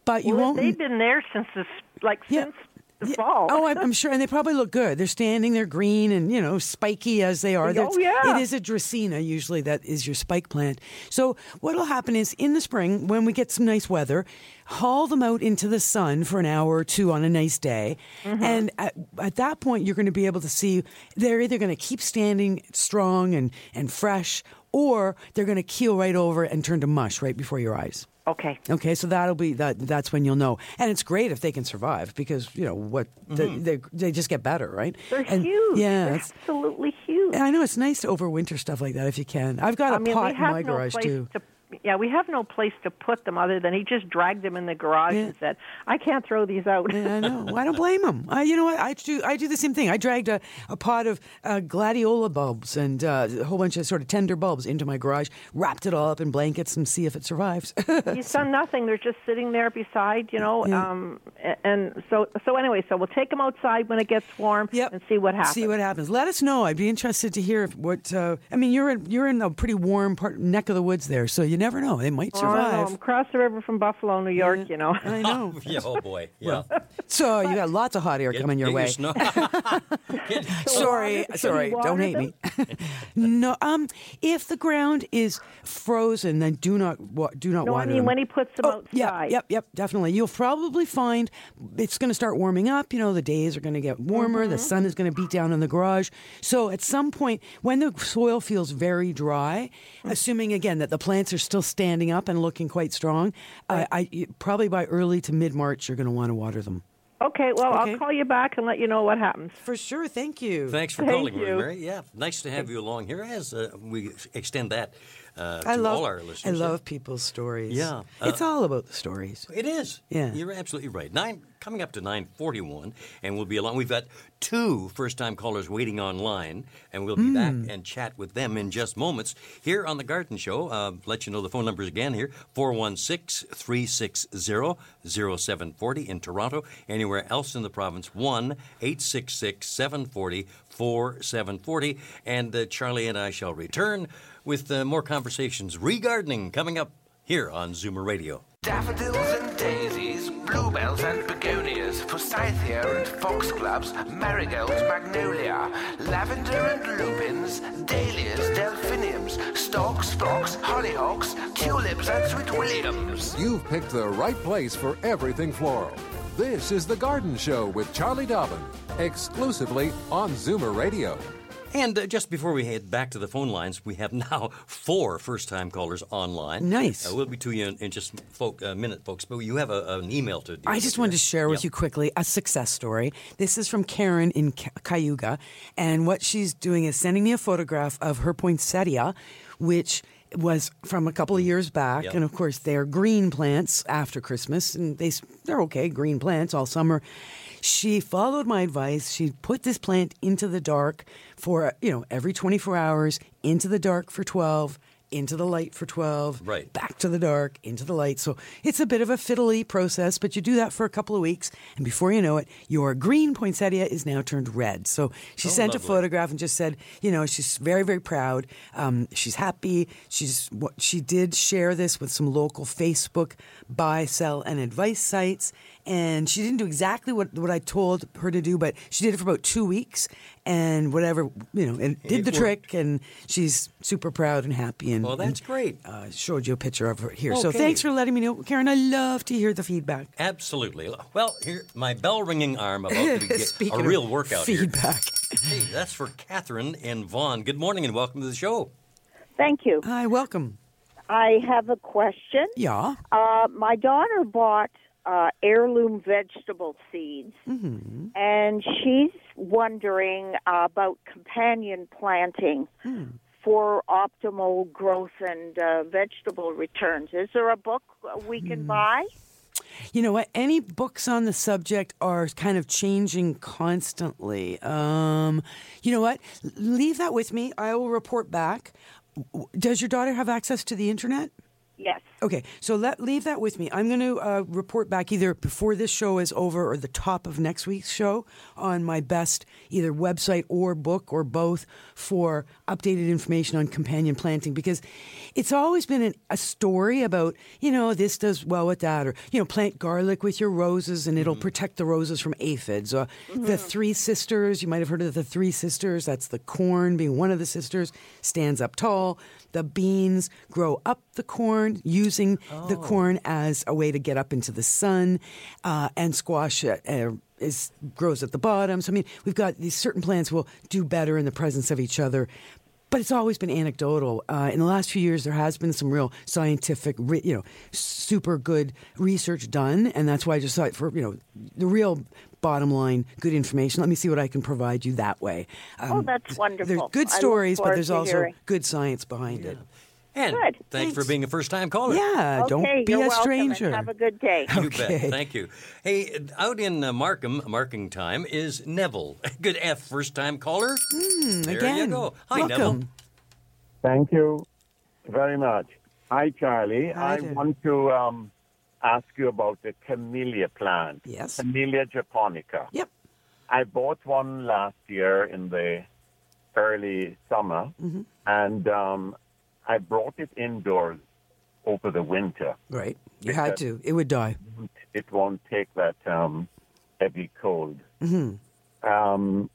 S3: But you
S8: well,
S3: won't.
S8: they've been there since this, like
S3: Yeah.
S8: since the
S3: Yeah.
S8: fall.
S3: Oh, I'm, I'm sure, and they probably look good. They're standing, they're green, and you know, spiky as they are.
S8: Oh, yeah.
S3: It is a Dracaena usually that is your spike plant. So what'll happen is in the spring when we get some nice weather, haul them out into the sun for an hour or two on a nice day,
S8: Mm-hmm.
S3: and at, at that point you're going to be able to see they're either going to keep standing strong and and fresh, or they're going to keel right over and turn to mush right before your eyes.
S8: Okay.
S3: Okay, so that'll be that. That's when you'll know, and it's great if they can survive because you know what they, mm-hmm. they, they just get better, right?
S8: They're
S3: And-
S8: huge.
S3: Yeah,
S8: They're absolutely huge.
S3: and I know it's nice to overwinter stuff like that if you can. I've got a
S8: I mean,
S3: pot in my
S8: no
S3: garage too.
S8: to. Yeah, we have no place to put them other than he just dragged them in the garage
S3: Yeah.
S8: and said, "I can't throw these out."
S3: Yeah, I know. I don't blame him. I, you know what? I do. I do the same thing. I dragged a, a pot of uh, gladiola bulbs and uh, a whole bunch of sort of tender bulbs into my garage, wrapped it all up in blankets, and see if it survives. [LAUGHS]
S8: He's done nothing. They're just sitting there beside, you know.
S3: Yeah.
S8: Um, and so, so anyway, so we'll take them outside when it gets warm
S3: Yep.
S8: and see what happens.
S3: See what happens. Let us know. I'd be interested to hear what. Uh, I mean, you're in, you're in a pretty warm part neck of the woods there, so you never know. They might
S8: Oh, I know. I'm across the river from Buffalo, New York. You know.
S3: I know. [LAUGHS]
S2: yeah, oh boy. Yeah.
S3: So you got lots of hot air
S2: Get-
S3: coming your way.
S2: snow- [LAUGHS]
S3: sorry, sorry. Don't
S8: water
S3: hate me. [LAUGHS] no, um, if the ground is frozen, then do not wa- do not
S8: no, I mean
S3: them.
S8: when he puts them
S3: Oh,
S8: outside.
S3: yep, yep, yep, definitely. You'll probably find it's going to start warming up. You know, the days are going to get warmer.
S8: Mm-hmm.
S3: The sun is going to beat down on the garage. So at some point, when the soil feels very dry,
S8: Mm.
S3: assuming again that the plants are still standing up and looking quite strong, I, I probably by early to mid March, you're going to want to water them.
S8: Okay, well,
S3: Okay.
S8: I'll call you back and let you know what happens.
S3: For sure. Thank you.
S2: Thanks for
S8: Thank
S2: calling,
S8: you.
S2: Rosemary. Yeah, nice to have you along here as uh, we extend that uh, to
S3: I love
S2: all our listeners.
S3: I love people's stories.
S2: Yeah.
S3: it's
S2: Uh,
S3: all about the stories.
S2: It is.
S3: Yeah.
S2: You're absolutely right. Nine coming up to nine forty one, and we'll be along. We've got two first time callers waiting online, and we'll be
S3: Hmm.
S2: back and chat with them in just moments here on the Garden Show. Uh, let you know the phone numbers again here 416 360 0740 in Toronto. Anywhere else in the province, 1 866 740 4740. And uh, Charlie and I shall return with uh, more conversations re gardening coming up here on Zoomer Radio.
S10: Daffodils and daisies, bluebells and begonias, forsythia and foxgloves, marigolds, magnolia, lavender and lupins, dahlias, delphiniums, stocks, phlox, hollyhocks, tulips and sweet williams.
S1: You've picked the right place for everything floral. This is The Garden Show with Charlie Dobbin, exclusively on Zoomer Radio.
S2: And uh, just before we head back to the phone lines, we have [LAUGHS] now four first-time callers online.
S3: Nice.
S2: Uh, we'll be to you in, in just folk, a minute, folks. But you have a, an email to.
S3: I just
S2: here.
S3: wanted to share with
S2: Yep.
S3: you quickly a success story. This is from Karen in Cayuga, and what she's doing is sending me a photograph of her poinsettia, which was from a couple of years back,
S2: Yep.
S3: and of course they're green plants after Christmas, and they they're okay, green plants all summer. She followed my advice. She put this plant into the dark for you know every 24 hours, into the dark for 12. Into the light for 12,
S2: Right.
S3: back to the dark, into the light. So it's a bit of a fiddly process, but you do that for a couple of weeks, and before you know it, your green poinsettia is now turned red. So she
S2: Oh,
S3: sent a photograph and just said, you know, she's very, very proud. Um, she's happy. She's what she did share this with some local Facebook buy, sell, and advice sites, and she didn't do exactly what what I told her to do, but she did it for about two weeks, and whatever, you know, it did
S2: It
S3: the
S2: worked.
S3: trick, and she's super proud and happy. And
S2: Well, that's
S3: and,
S2: great.
S3: uh, showed you a picture of her here. So thanks for letting me know, Karen. I love to hear the feedback.
S2: Absolutely. Well, here, my bell ringing arm about to [LAUGHS] get
S3: Speaking
S2: a real workout here.
S3: feedback.
S2: Hey, that's for Catherine and Vaughan. Good morning and welcome to the show.
S11: Thank you.
S3: Hi, welcome.
S11: I have a question.
S3: Yeah.
S11: Uh, my daughter bought uh, heirloom vegetable seeds,
S3: Mm-hmm.
S11: and she's wondering uh, about companion planting
S3: Hmm.
S11: for optimal growth and uh, vegetable returns. Is there a book we can buy?
S3: You know what? Any books on the subject are kind of changing constantly. Um, you know what? Leave that with me. I will report back. Does your daughter have access to the internet?
S11: Yes.
S3: Okay, so let leave that with me. I'm going to uh, report back either before this show is over or the top of next week's show on my best either website or book or both for updated information on companion planting because it's always been an, a story about you know this does well with that or you know plant garlic with your roses and it'll protect the roses from aphids. Or the three sisters, you might have heard of the three sisters. That's the corn being one of the sisters stands up tall. The beans grow up the corn using the corn as a way to get up into the sun, uh, and squash uh, uh, is grows at the bottom. So I mean, we've got these certain plants will do better in the presence of each other. But it's always been anecdotal. Uh, in the last few years, there has been some real scientific, ri- you know, super good research done, and that's why I just thought for you know the real bottom line, good information. Let me see what I can provide you that way. Um,
S11: Oh, that's wonderful.
S3: There's good stories, but there's also
S11: hearing.
S3: good science behind it.
S2: And
S11: Good.
S2: thanks, for being a first time caller.
S3: Yeah,
S11: okay,
S3: don't be
S11: you're
S3: a
S11: welcome,
S3: stranger.
S11: and have a good day.
S2: You
S3: Okay.
S2: bet. Thank you. Hey, out in uh, Markham, marking time is Neville. [LAUGHS] Good F, first time caller. there you go. Hi,
S3: welcome.
S2: Neville.
S12: Thank you very much. Hi, Charlie.
S3: Hi
S12: I
S3: there.
S12: want to um, ask you about the camellia plant.
S3: Yes.
S12: Camellia japonica.
S3: Yep.
S12: I bought one last year in the early summer,
S3: Mm-hmm.
S12: and um, I brought it indoors over the winter.
S3: Right. You had to. It would die.
S12: It won't take that um, heavy cold.
S3: Mm-hmm.
S12: Um,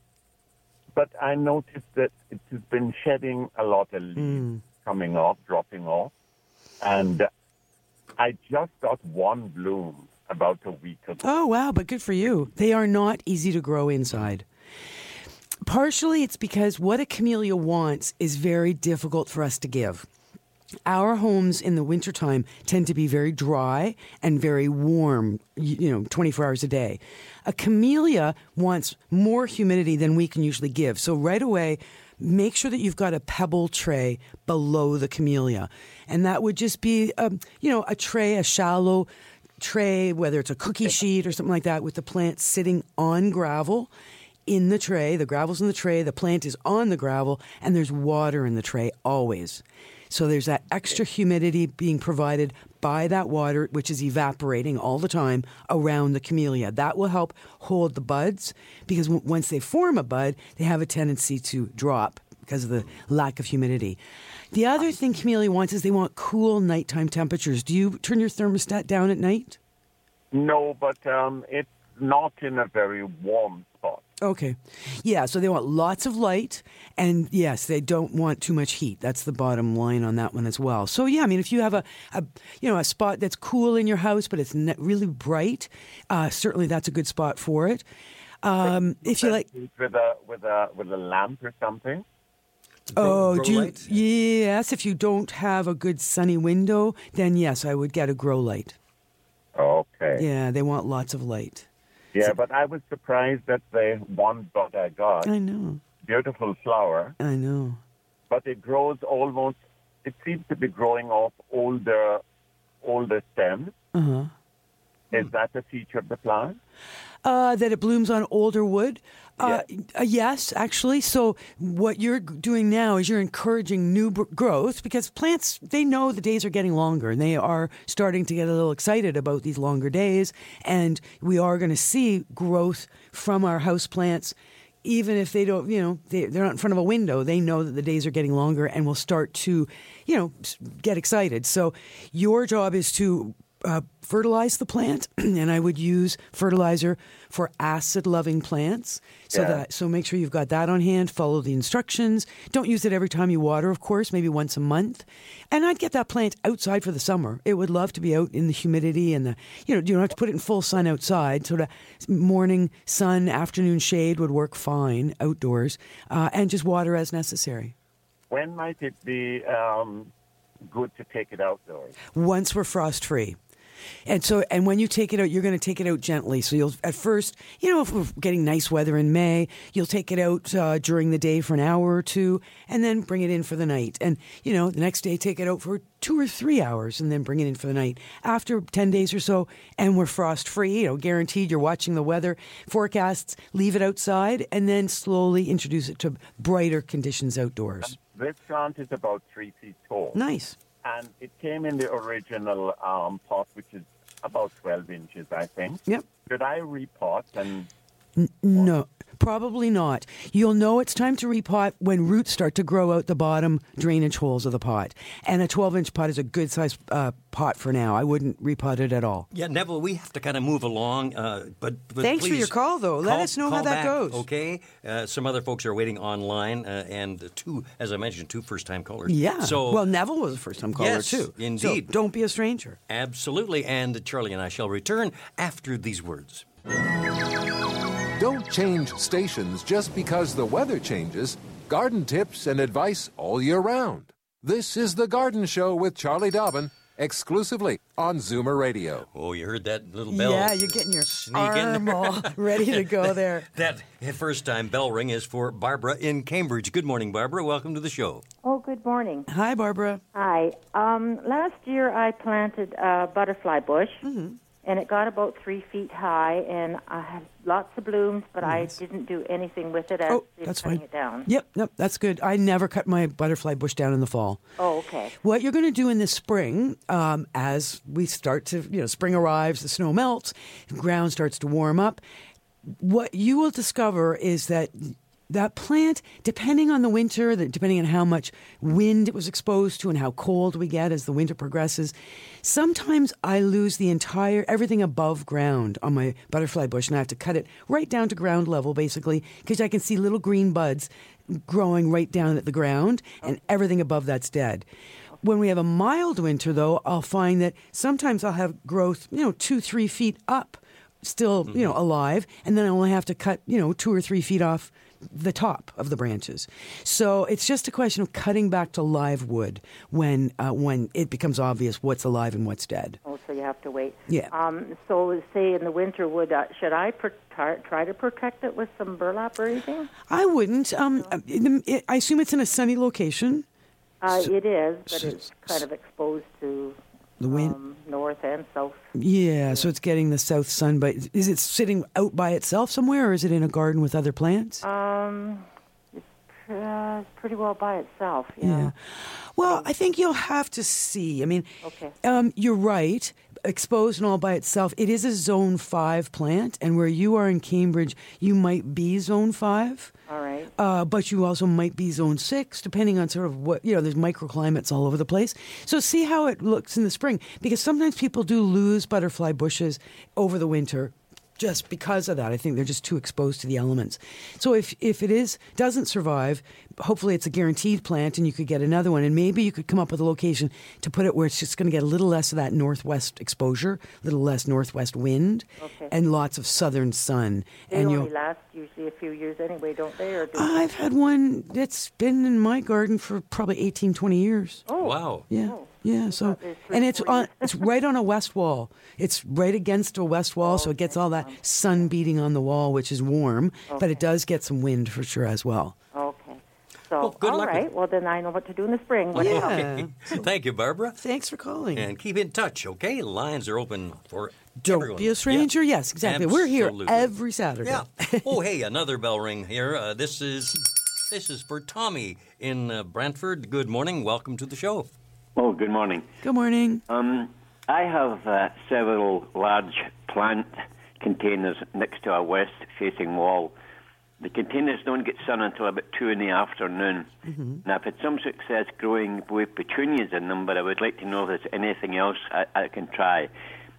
S12: but I noticed that it has been shedding a lot of leaves
S3: Mm.
S12: coming off, dropping off. And I just got one bloom about a week ago.
S3: Oh, wow, but good for you. They are not easy to grow inside. Partially, it's because what a camellia wants is very difficult for us to give. Our homes in the wintertime tend to be very dry and very warm, you know, 24 hours a day. A camellia wants more humidity than we can usually give. So, right away, make sure that you've got a pebble tray below the camellia. And that would just be, um, you know, a tray, a shallow tray, whether it's a cookie sheet or something like that, with the plant sitting on gravel in the tray. The gravel's in the tray, the plant is on the gravel, and there's water in the tray always. So there's that extra humidity being provided by that water, which is evaporating all the time around the camellia. That will help hold the buds because w- once they form a bud, they have a tendency to drop because of the lack of humidity. The other thing camellia wants is they want cool nighttime temperatures. Do you turn your thermostat down at night?
S12: No, but um, it's not in a very warm spot.
S3: Okay. Yeah, so they want lots of light and yes, they don't want too much heat. That's the bottom line on that one as well. So yeah, I mean if you have a, a you know, a spot that's cool in your house but it's really bright, uh, certainly that's a good spot for it. Um, if you like,
S12: with a with a with a lamp or something.
S3: oh,
S2: grow
S3: you, yes. If you don't have a good sunny window, then yes, I would get a grow light.
S12: Okay.
S3: Yeah, they want lots of light.
S12: Yeah, but I was surprised that the one bud I got,
S3: I know.
S12: beautiful flower,
S3: I know.
S12: but it grows almost. It seems to be growing off older, older stems.
S3: Uh huh.
S12: Is that a feature of the plant?
S3: Uh, that it blooms on older wood. Uh, uh, yes, actually. So what you're doing now is you're encouraging new br- growth because plants they know the days are getting longer and they are starting to get a little excited about these longer days, and we are going to see growth from our house plants. Even if they don't, you know, they, they're not in front of a window, they know that the days are getting longer and will start to, you know, get excited. So, your job is to uh, fertilize the plant, [CLEARS THROAT] and I would use fertilizer for acid-loving plants. So
S12: Yeah.
S3: that so make sure you've got that on hand. Follow the instructions. Don't use it every time you water, of course. Maybe once a month. And I'd get that plant outside for the summer. It would love to be out in the humidity and the you know you don't have to put it in full sun outside. Sort of morning sun, afternoon shade would work fine outdoors, uh, and just water as necessary.
S12: When might it be um, good to take it outdoors?
S3: once we're frost free. And so, and when you take it out, you're going to take it out gently. So you'll, at first, you know, if we're getting nice weather in May, you'll take it out uh, during the day for an hour or two, and then bring it in for the night. And you know, the next day, take it out for two or three hours, and then bring it in for the night. After ten days or so, and we're frost free, you know, guaranteed. You're watching the weather forecasts. Leave it outside, and then slowly introduce it to brighter conditions outdoors.
S12: This plant is about three feet tall.
S3: Nice.
S12: And it came in the original um, pot, which is about 12 inches, I think.
S3: Yep.
S12: Should I repot and
S3: No, probably not. You'll know it's time to repot when roots start to grow out the bottom drainage holes of the pot. And a 12 inch pot is a good size uh, pot for now. I wouldn't repot it at all.
S2: Yeah, Neville, we have to kind of move along. Uh, but, but
S3: Thanks for your call, though. Let
S2: call-
S3: us know how that
S2: back,
S3: goes.
S2: Okay. Uh, some other folks are waiting online, uh, and two, as I mentioned, two first-time callers.
S3: Yeah.
S2: So
S3: well, Neville was a first time caller,
S2: Yes,
S3: too.
S2: indeed.
S3: So don't be a stranger.
S2: absolutely, and Charlie and I shall return after these words.
S1: Don't change stations just because the weather changes. Garden tips and advice all year round. This is The Garden Show with Charlie Dobbin, exclusively on Zoomer Radio.
S2: Oh, you heard that little bell?
S3: Yeah, you're getting your
S2: sneak
S3: arm all [LAUGHS] ready to go there.
S2: That first-time bell ring is for Barbara in Cambridge. Good morning, Barbara. Welcome to the show.
S13: Oh, good morning.
S3: Hi, Barbara.
S13: Hi. Um, last year I planted a butterfly bush,
S3: Mm-hmm.
S13: And it got about three feet high, and I had lots of blooms, but
S3: Nice.
S13: I didn't do anything with it.
S3: Oh, that's
S13: cutting
S3: fine.
S13: it down.
S3: Yep, yep, that's good. I never cut my butterfly bush down in the fall.
S13: Oh, okay.
S3: What you're going to do in the spring, um, as we start to, you know, spring arrives, the snow melts, the ground starts to warm up. What you will discover is that that plant, depending on the winter, depending on how much wind it was exposed to and how cold we get as the winter progresses, sometimes I lose the entire everything above ground on my butterfly bush, and I have to cut it right down to ground level, basically, because I can see little green buds growing right down at the ground, and everything above that's dead. When we have a mild winter, though, I'll find that sometimes I'll have growth, you know, two, three feet up, still, you know, mm-hmm. alive, and then I only have to cut, you know, two or three feet off the top of the branches. So it's just a question of cutting back to live wood when uh, when it becomes obvious what's alive and what's dead.
S13: Oh, so you have to wait.
S3: Yeah.
S13: Um, so, say in the winter, would uh, should I try to protect it with some burlap or anything?
S3: I wouldn't. Um, it- I assume it's in a sunny location.
S13: Uh,
S3: So-
S13: it is, but
S3: so-
S13: it's kind of exposed to
S3: The wind.
S13: um, north and south.
S3: Yeah, so it's getting the south sun, but is it sitting out by itself somewhere, or is it in a garden with other plants?
S13: Um, it's uh, pretty well by itself. Yeah.
S3: Yeah. Well, I think you'll have to see. I mean,
S13: Okay.
S3: um, you're right. Exposed and all by itself, it is a zone five plant, and where you are in Cambridge, you might be zone five.
S13: All right.
S3: Uh, but you also might be zone six, depending on sort of what, you know, there's microclimates all over the place. So see how it looks in the spring, because sometimes people do lose butterfly bushes over the winter just because of that. I think they're just too exposed to the elements. So if if it is doesn't survive, hopefully it's a guaranteed plant, and you could get another one, and maybe you could come up with a location to put it where it's just going to get a little less of that northwest exposure, a little less northwest wind,
S13: Okay.
S3: and lots of southern sun.
S13: They
S3: and
S13: only
S3: you'll.
S13: last usually a few years anyway, don't they? Or do
S3: I've had one that's been in my garden for probably 18, 20 years.
S13: Oh.
S2: Wow.
S3: Yeah. Oh. Yeah, so and it's on it's right on a west wall. It's right against a west wall, so it gets all that sun beating on the wall, which is warm, but it does get some wind for sure as well.
S13: Okay. So,
S2: Well, good
S13: all
S2: luck with.
S13: Well, then I know what to do in the spring. When it.
S3: Yeah. [LAUGHS]
S2: Thank you, Barbara.
S3: Thanks for calling.
S2: And keep in touch, okay? Lines are open for
S3: Don't
S2: everyone.
S3: be a stranger.
S2: Yeah.
S3: Yes, exactly. We're here every Saturday.
S2: Yeah. [LAUGHS] oh, hey, another bell ring here. Uh, this is this is for Tommy in uh, Brantford. Good morning. Welcome to the show.
S14: Oh, good morning.
S3: Good morning.
S14: Um, I have uh, several large plant containers next to a west-facing wall. The containers don't get sun until about two in the afternoon. Mm-hmm. Now, I've had some success growing with petunias in them, but I would like to know if there's anything else I, I can try.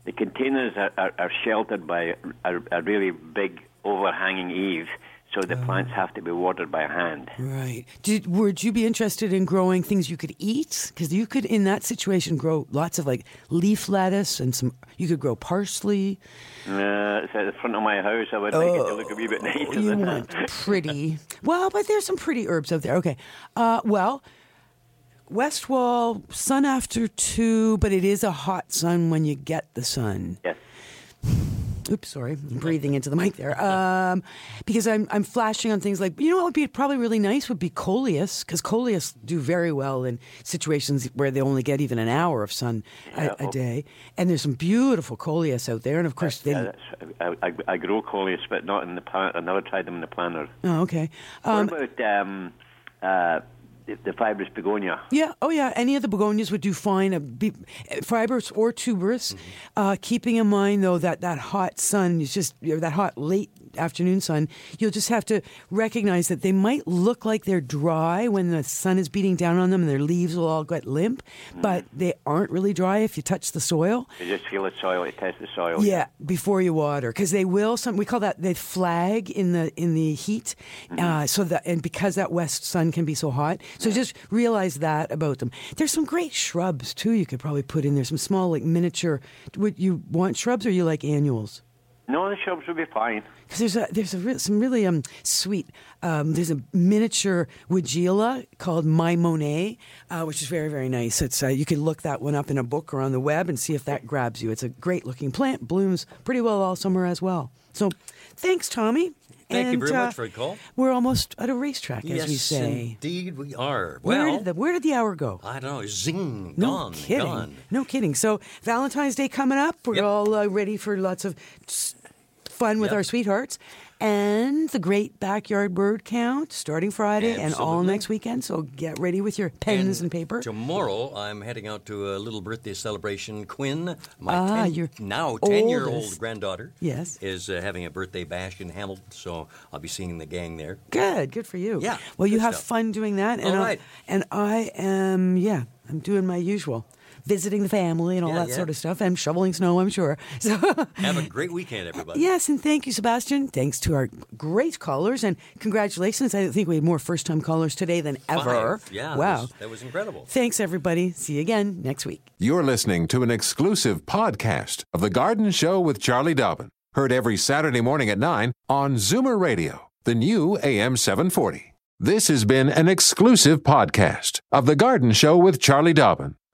S14: The containers are, are, are sheltered by a, a really big overhanging eave, so the plants have to be watered by hand.
S3: Right. Did, would you be interested in growing things you could eat? Because you could, in that situation, grow lots of like leaf lettuce and some. You could grow parsley.
S14: Uh, it's at the front of my house. I would like it to look a wee bit nicer
S3: Oh, You want
S14: that.
S3: pretty. Well, but there's some pretty herbs out there. Okay. Uh, well, west wall sun after two, but it is a hot sun when you get the sun.
S14: Yes.
S3: Oops, sorry, I'm breathing into the mic there. Um, because I'm I'm flashing on things like you know what would be probably really nice would be coleus because coleus do very well in situations where they only get even an hour of sun
S14: Yeah,
S3: a, a day, and there's some beautiful coleus out there, and of course they.
S14: Yeah, I, I, I grow coleus, but not in the plant. I never tried them in the planter.
S3: oh, okay. Um,
S14: what about um, uh, the, fibrous begonia?
S3: Yeah. Oh, yeah. Any of the begonias would do fine. Uh, be, fibrous or tuberous. Uh, keeping in mind though that that hot sun is just or that hot late afternoon sun. You'll just have to recognize that they might look like they're dry when the sun is beating down on them, and their leaves will all get limp, but they aren't really dry if you touch the soil.
S14: You just feel the soil. You test the soil.
S3: Yeah, before you water, because they will. Some we call that they flag in the in the heat. Uh, so that and because that west sun can be so hot, so just realize that about them. There's some great shrubs too. You could probably put in there some small like miniature. Would you want shrubs or you like annuals?
S14: No, the shrubs will be fine.
S3: Because there's a there's a re- some really um sweet um there's a miniature Weigela called My Monet, uh, which is very very nice. It's uh, you can look that one up in a book or on the web and see if that grabs you. It's a great looking plant, blooms pretty well all summer as well. So, thanks, Tommy.
S2: Thank you very
S3: uh,
S2: much for the call.
S3: We're almost at a racetrack, as
S2: yes,
S3: we say.
S2: indeed we are.
S3: Where
S2: Well,
S3: did the where did the hour go?
S2: I don't know. Zing.
S3: No
S2: gone.
S3: kidding.
S2: Gone.
S3: No kidding. So Valentine's Day coming up. We're
S2: Yep.
S3: all uh, ready for lots of s- fun with
S2: Yep.
S3: our sweethearts. And the great backyard bird count starting Friday and all next weekend. So get ready with your pens and, paper.
S2: Tomorrow, I'm heading out to a little birthday celebration. Quinn, my
S3: Ah,
S2: 10 now 10 year old granddaughter,
S3: Yes.
S2: is uh, having a birthday bash in Hamilton, so I'll be seeing the gang there.
S3: Good, good for you.
S2: Yeah,
S3: Well, you have
S2: stuff.
S3: fun doing that. And
S2: All
S3: I,
S2: right.
S3: and I am, yeah, I'm doing my usual, visiting the family and all
S2: Yeah,
S3: that
S2: yeah.
S3: sort of stuff. I'm shoveling snow, I'm sure. [LAUGHS] So.
S2: Have a great weekend, everybody.
S3: Yes, and thank you, Sebastian. Thanks to our great callers, and congratulations. I think we had more first time callers today than ever.
S2: Five. Yeah, that
S3: Wow.
S2: was- that was incredible.
S3: Thanks, everybody. See you again next week.
S1: You're listening to an exclusive podcast of The Garden Show with Charlie Dobbin. Heard every Saturday morning at 9 on Zoomer Radio, the new AM 740. This has been an exclusive podcast of The Garden Show with Charlie Dobbin.